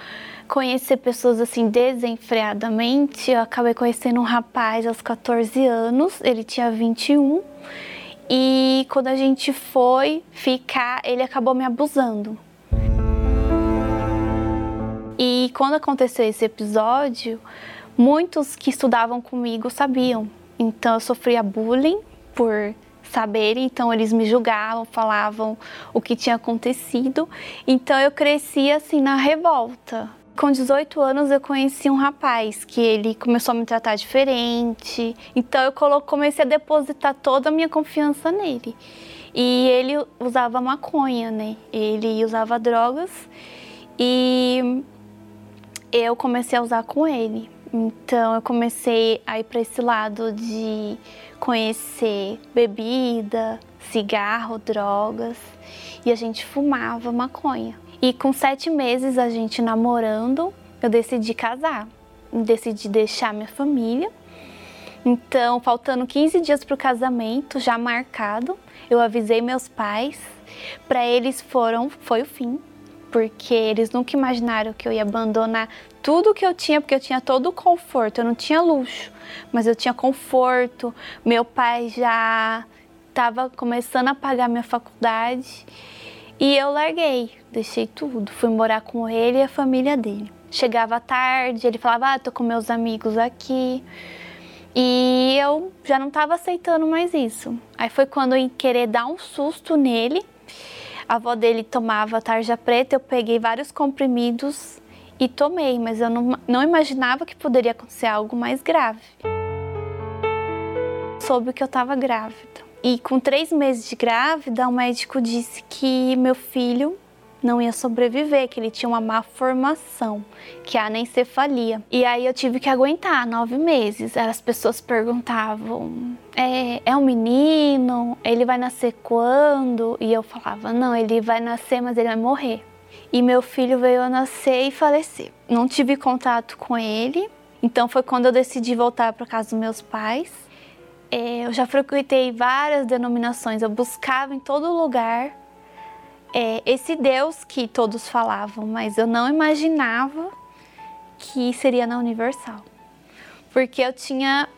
conhecer pessoas assim desenfreadamente, eu acabei conhecendo um rapaz aos 14 anos, ele tinha 21. E quando a gente foi ficar, ele acabou me abusando. E quando aconteceu esse episódio, muitos que estudavam comigo sabiam. Então eu sofria bullying por saberem, então eles me julgavam, falavam o que tinha acontecido. Então eu cresci assim na revolta. Com 18 anos eu conheci um rapaz que ele começou a me tratar diferente. Então eu comecei a depositar toda a minha confiança nele. E ele usava maconha, né? Ele usava drogas e eu comecei a usar com ele. Então eu comecei a ir para esse lado de conhecer bebida, cigarro, drogas e a gente fumava maconha. E com sete meses a gente namorando, eu decidi casar, decidi deixar minha família. Então, faltando 15 dias para o casamento, já marcado, eu avisei meus pais. Para eles foram, foi o fim, porque eles nunca imaginaram que eu ia abandonar tudo que eu tinha, porque eu tinha todo o conforto, eu não tinha luxo, mas eu tinha conforto. Meu pai já estava começando a pagar minha faculdade e eu larguei, deixei tudo, fui morar com ele e a família dele. Chegava tarde, ele falava: "Ah, tô com meus amigos aqui". E eu já não estava aceitando mais isso. Aí foi quando eu querer dar um susto nele. A avó dele tomava tarja preta, eu peguei vários comprimidos e tomei, mas eu não, não imaginava que poderia acontecer algo mais grave. Soube que eu estava grávida. E com três meses de grávida, o médico disse que meu filho não ia sobreviver, que ele tinha uma má formação, que é a anencefalia. E aí eu tive que aguentar nove meses. As pessoas perguntavam: é, é um menino? Ele vai nascer quando? E eu falava: não, ele vai nascer, mas ele vai morrer. E meu filho veio a nascer e falecer. Não tive contato com ele, então foi quando eu decidi voltar para casa dos meus pais. É, eu já frequentei várias denominações, eu buscava em todo lugar é, esse Deus que todos falavam, mas eu não imaginava que seria na Universal. Porque eu tinha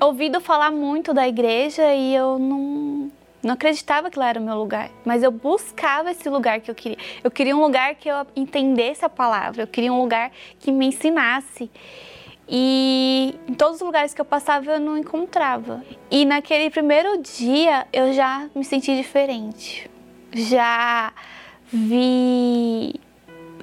ouvido falar muito da igreja e eu não, não acreditava que lá era o meu lugar. Mas eu buscava esse lugar que eu queria. Eu queria um lugar que eu entendesse a palavra, eu queria um lugar que me ensinasse. E em todos os lugares que eu passava eu não encontrava. E naquele primeiro dia eu já me senti diferente já vi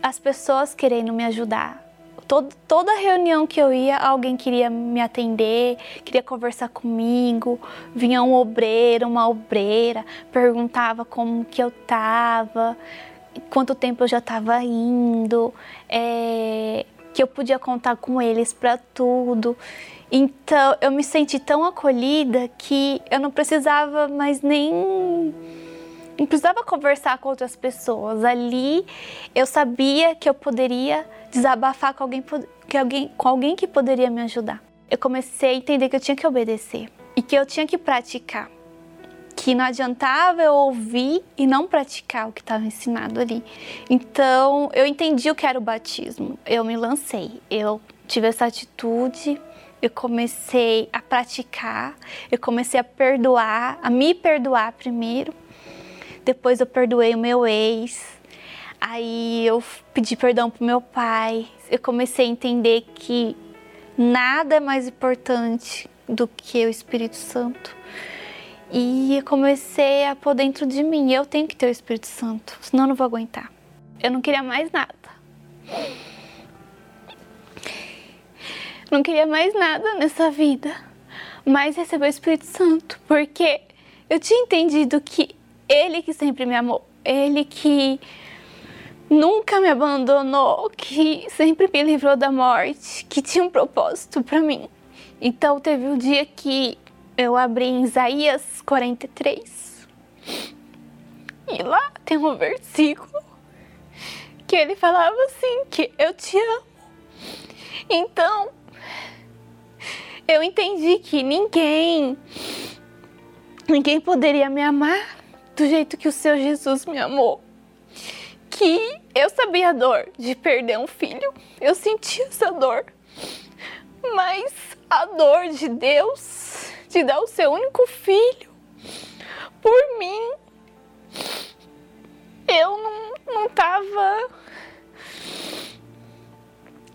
as pessoas querendo me ajudar. Todo, toda reunião que eu ia, alguém queria me atender, queria conversar comigo. Vinha um obreiro, uma obreira, perguntava como que eu tava, quanto tempo eu já estava indo, é, que eu podia contar com eles para tudo. Então eu me senti tão acolhida que eu não precisava mais nem não precisava conversar com outras pessoas. Ali eu sabia que eu poderia desabafar com alguém, que alguém, com alguém que poderia me ajudar. Eu comecei a entender que eu tinha que obedecer e que eu tinha que praticar. Que não adiantava eu ouvir e não praticar o que estava ensinado ali. Então eu entendi o que era o batismo. Eu me lancei, eu tive essa atitude eu comecei a praticar, eu comecei a perdoar, a me perdoar primeiro, depois eu perdoei o meu ex. Aí eu pedi perdão pro meu pai. Eu comecei a entender que nada é mais importante do que o Espírito Santo. E comecei a pôr dentro de mim, eu tenho que ter o Espírito Santo, senão eu não vou aguentar. Eu não queria mais nada. Não queria mais nada nessa vida, mas receber o Espírito Santo, porque eu tinha entendido que ele que sempre me amou, Ele que nunca me abandonou, que sempre me livrou da morte, que tinha um propósito para mim. Então teve um dia que eu abri em Isaías 43 e lá tem um versículo que ele falava assim que eu te amo. Então eu entendi que ninguém ninguém poderia me amar do jeito que o seu Jesus me amou. Que eu sabia a dor de perder um filho, eu senti essa dor, mas a dor de Deus de dar o seu único filho por mim, eu não, não tava.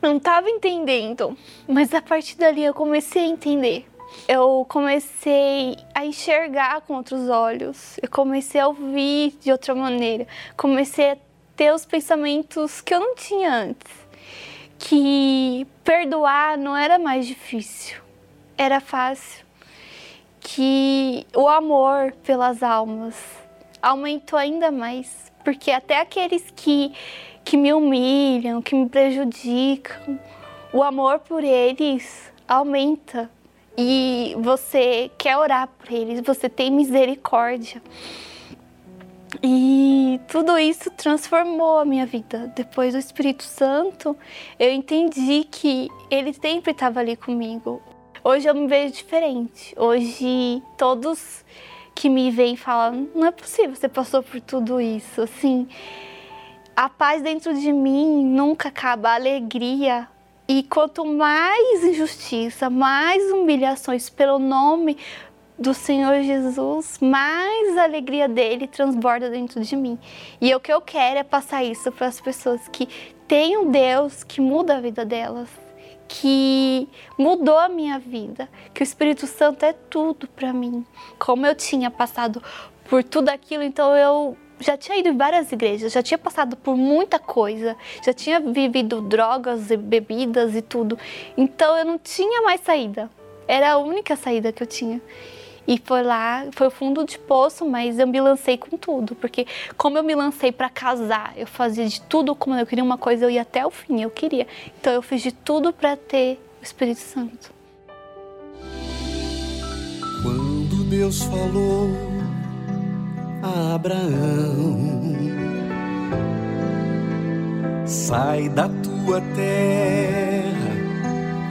Não tava entendendo, mas a partir dali eu comecei a entender eu comecei a enxergar com outros olhos, eu comecei a ouvir de outra maneira, comecei a ter os pensamentos que eu não tinha antes. Que perdoar não era mais difícil, era fácil. Que o amor pelas almas aumentou ainda mais, porque até aqueles que, que me humilham, que me prejudicam, o amor por eles aumenta e você quer orar por eles, você tem misericórdia. E tudo isso transformou a minha vida. Depois do Espírito Santo, eu entendi que ele sempre estava ali comigo. Hoje eu me vejo diferente. Hoje todos que me veem falam: não é possível, você passou por tudo isso. Assim, a paz dentro de mim nunca acaba, a alegria e quanto mais injustiça, mais humilhações pelo nome do Senhor Jesus, mais a alegria dele transborda dentro de mim. E o que eu quero é passar isso para as pessoas que têm um Deus que muda a vida delas, que mudou a minha vida, que o Espírito Santo é tudo para mim. Como eu tinha passado por tudo aquilo, então eu já tinha ido em várias igrejas, já tinha passado por muita coisa, já tinha vivido drogas e bebidas e tudo. Então eu não tinha mais saída. Era a única saída que eu tinha. E foi lá, foi o fundo de poço, mas eu me lancei com tudo, porque como eu me lancei para casar, eu fazia de tudo como eu queria uma coisa, eu ia até o fim, eu queria. Então eu fiz de tudo para ter o Espírito Santo. Quando Deus falou a Abraão, sai da tua terra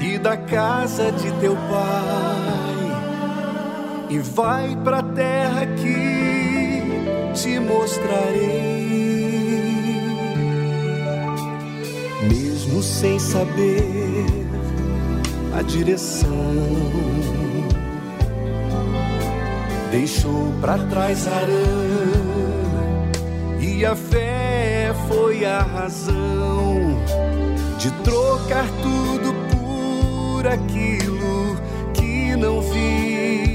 e da casa de teu pai e vai para a terra que te mostrarei. Mesmo sem saber a direção, deixou para trás Arã e a fé foi a razão de trocar tudo por aquilo que não viu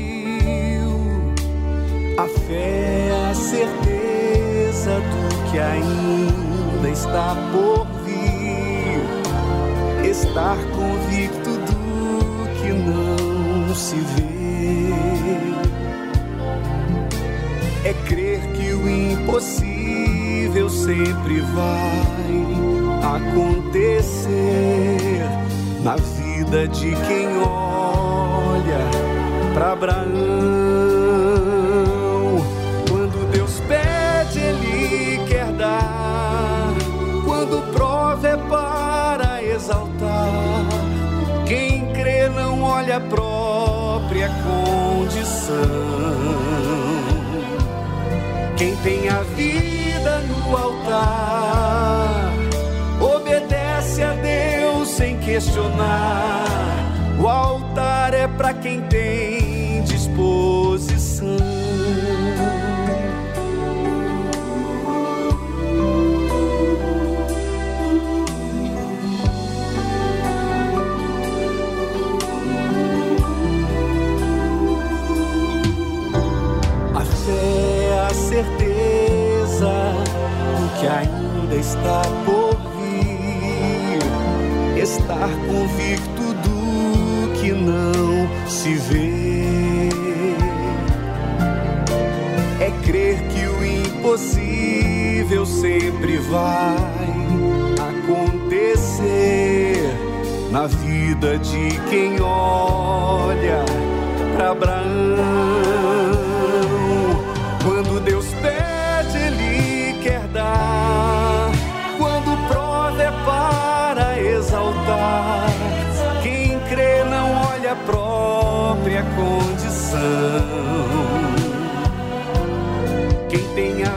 a fé é a certeza do que ainda está por vir. Estar convicto do que não se vê. É crer que o impossível sempre vai acontecer na vida de quem olha para Abraão. Própria condição. Quem tem a vida no altar, obedece a Deus sem questionar. O altar é para quem tem ainda está por vir, estar convicto do que não se vê. É crer que o impossível sempre vai acontecer na vida de quem olha para Abraão. Não olha a própria condição. Quem tem a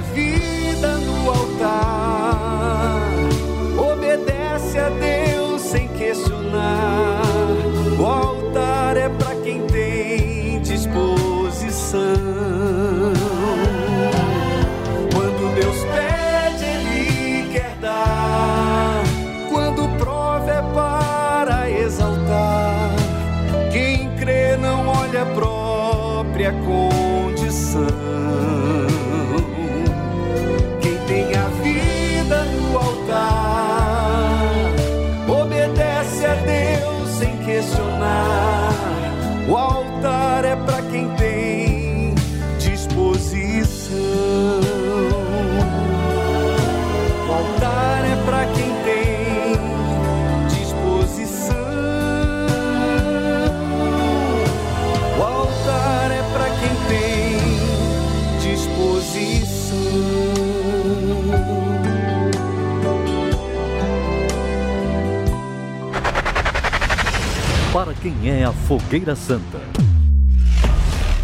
para quem é a fogueira santa.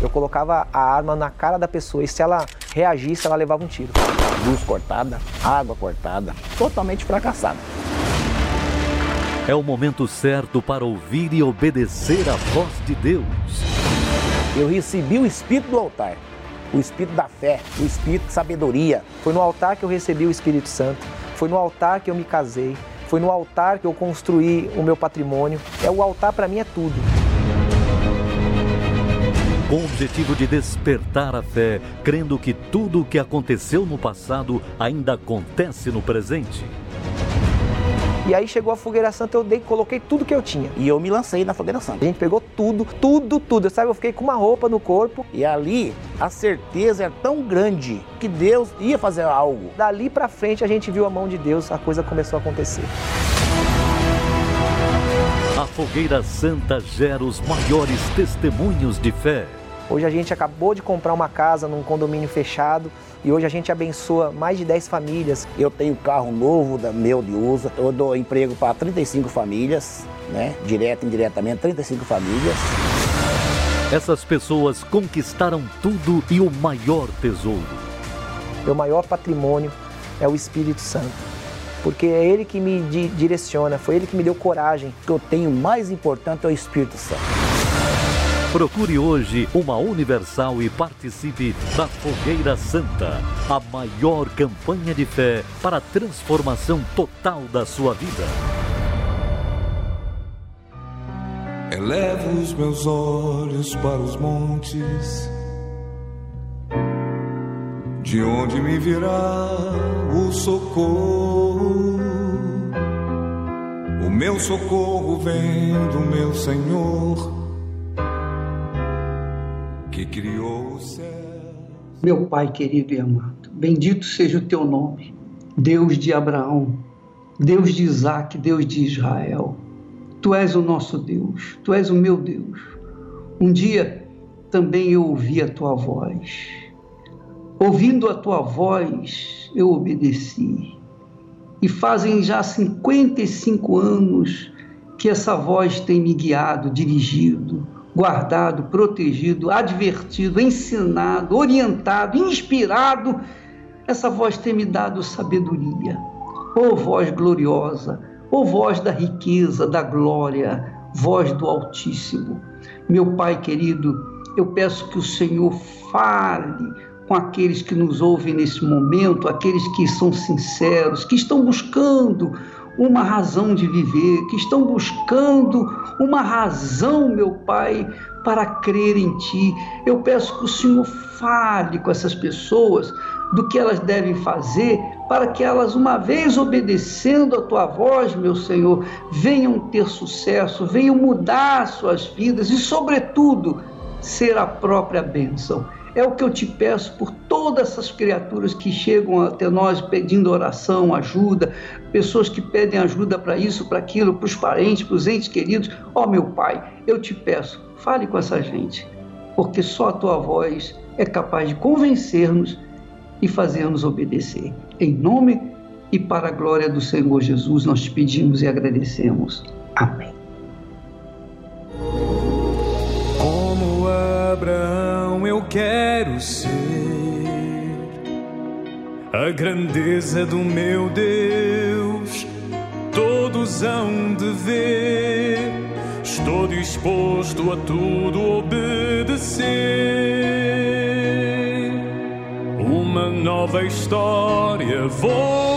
Eu colocava a arma na cara da pessoa e se ela reagisse, ela levava um tiro. Luz cortada, água cortada, totalmente fracassada. É o momento certo para ouvir e obedecer a voz de Deus. Eu recebi o espírito do altar, o espírito da fé, o espírito de sabedoria. Foi no altar que eu recebi o Espírito Santo, foi no altar que eu me casei, foi no altar que eu construí o meu patrimônio. É o altar para mim é tudo. Com o objetivo de despertar a fé, crendo que tudo o que aconteceu no passado ainda acontece no presente. E aí chegou a fogueira santa, eu dei, coloquei tudo que eu tinha. E eu me lancei na fogueira santa. A gente pegou tudo, tudo, tudo. Sabe, eu fiquei com uma roupa no corpo. E ali a certeza era tão grande que Deus ia fazer algo. Dali para frente a gente viu a mão de Deus, a coisa começou a acontecer. A fogueira santa gera os maiores testemunhos de fé. Hoje a gente acabou de comprar uma casa num condomínio fechado e hoje a gente abençoa mais de 10 famílias. Eu tenho carro novo da meu de usa, eu dou emprego para 35 famílias, né? Direto e indiretamente 35 famílias. Essas pessoas conquistaram tudo e o maior tesouro. Meu maior patrimônio é o Espírito Santo. Porque é Ele que me di direciona, foi Ele que me deu coragem. O que eu tenho mais importante é o Espírito Santo. Procure hoje uma Universal e participe da Fogueira Santa, a maior campanha de fé para a transformação total da sua vida. Elevo os meus olhos para os montes, de onde me virá o socorro. O meu socorro vem do meu Senhor que criou o céu. Meu Pai querido e amado, bendito seja o teu nome, Deus de Abraão, Deus de Isaac, Deus de Israel. Tu és o nosso Deus, tu és o meu Deus. Um dia também eu ouvi a tua voz. Ouvindo a tua voz, eu obedeci. E fazem já 55 anos que essa voz tem me guiado, dirigido, guardado, protegido, advertido, ensinado, orientado, inspirado. Essa voz tem me dado sabedoria. Ô oh, voz gloriosa, ô oh, voz da riqueza, da glória, voz do Altíssimo. Meu Pai querido, eu peço que o Senhor fale com aqueles que nos ouvem nesse momento, aqueles que são sinceros, que estão buscando uma razão de viver, que estão buscando uma razão, meu Pai, para crer em Ti. Eu peço que o Senhor fale com essas pessoas do que elas devem fazer para que elas, uma vez obedecendo a tua voz, meu Senhor, venham ter sucesso, venham mudar suas vidas e, sobretudo, ser a própria bênção. É o que eu te peço por todas essas criaturas que chegam até nós pedindo oração, ajuda, pessoas que pedem ajuda para isso, para aquilo, para os parentes, para os entes queridos. Ó oh, meu Pai, eu te peço, fale com essa gente, porque só a tua voz é capaz de convencer-nos e fazer-nos obedecer. Em nome e para a glória do Senhor Jesus, nós te pedimos e agradecemos. Amém. Como Abraão, eu quero ser a grandeza do meu Deus. Todos hão de ver. Estou disposto a tudo obedecer. Uma nova história vou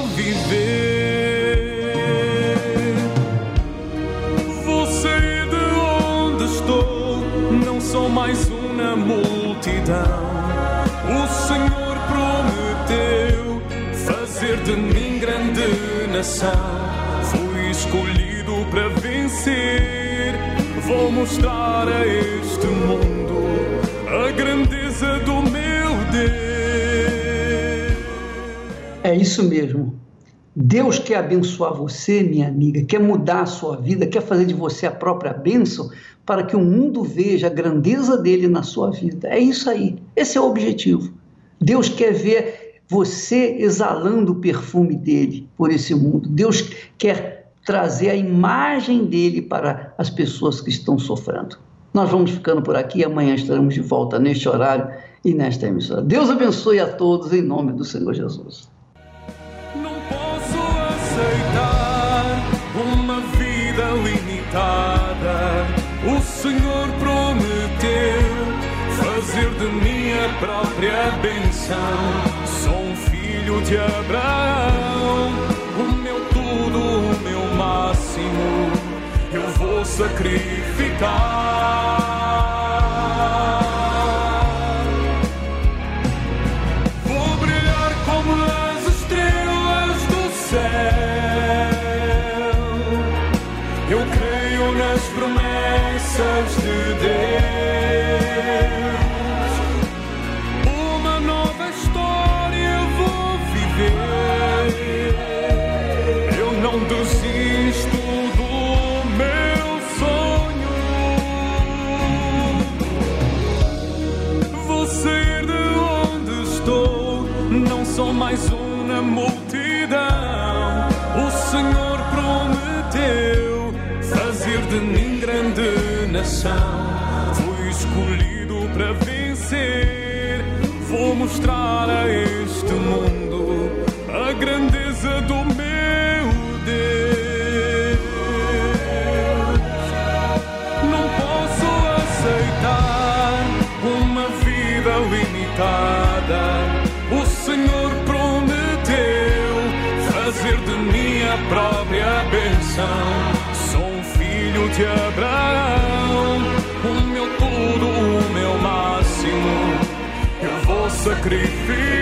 multidão. O Senhor prometeu fazer de mim grande nação. Fui escolhido para vencer. Vou mostrar a este mundo a grandeza do meu Deus. É isso mesmo. Deus quer abençoar você, minha amiga, quer mudar a sua vida, quer fazer de você a própria bênção para que o mundo veja a grandeza dele na sua vida. É isso aí. Esse é o objetivo. Deus quer ver você exalando o perfume dele por esse mundo. Deus quer trazer a imagem dele para as pessoas que estão sofrendo. Nós vamos ficando por aqui. Amanhã estaremos de volta neste horário e nesta emissora. Deus abençoe a todos em nome do Senhor Jesus. Própria benção. Sou um filho de Abraão, o meu tudo, o meu máximo, eu vou sacrificar. Multidão. O Senhor prometeu fazer de mim grande nação. Fui escolhido para vencer. Vou mostrar a este mundo a grandeza do meu Deus. Não posso aceitar uma vida limitada. Mim a própria benção. Sou filho de Abraão, o meu tudo, o meu máximo. Eu vou sacrificar.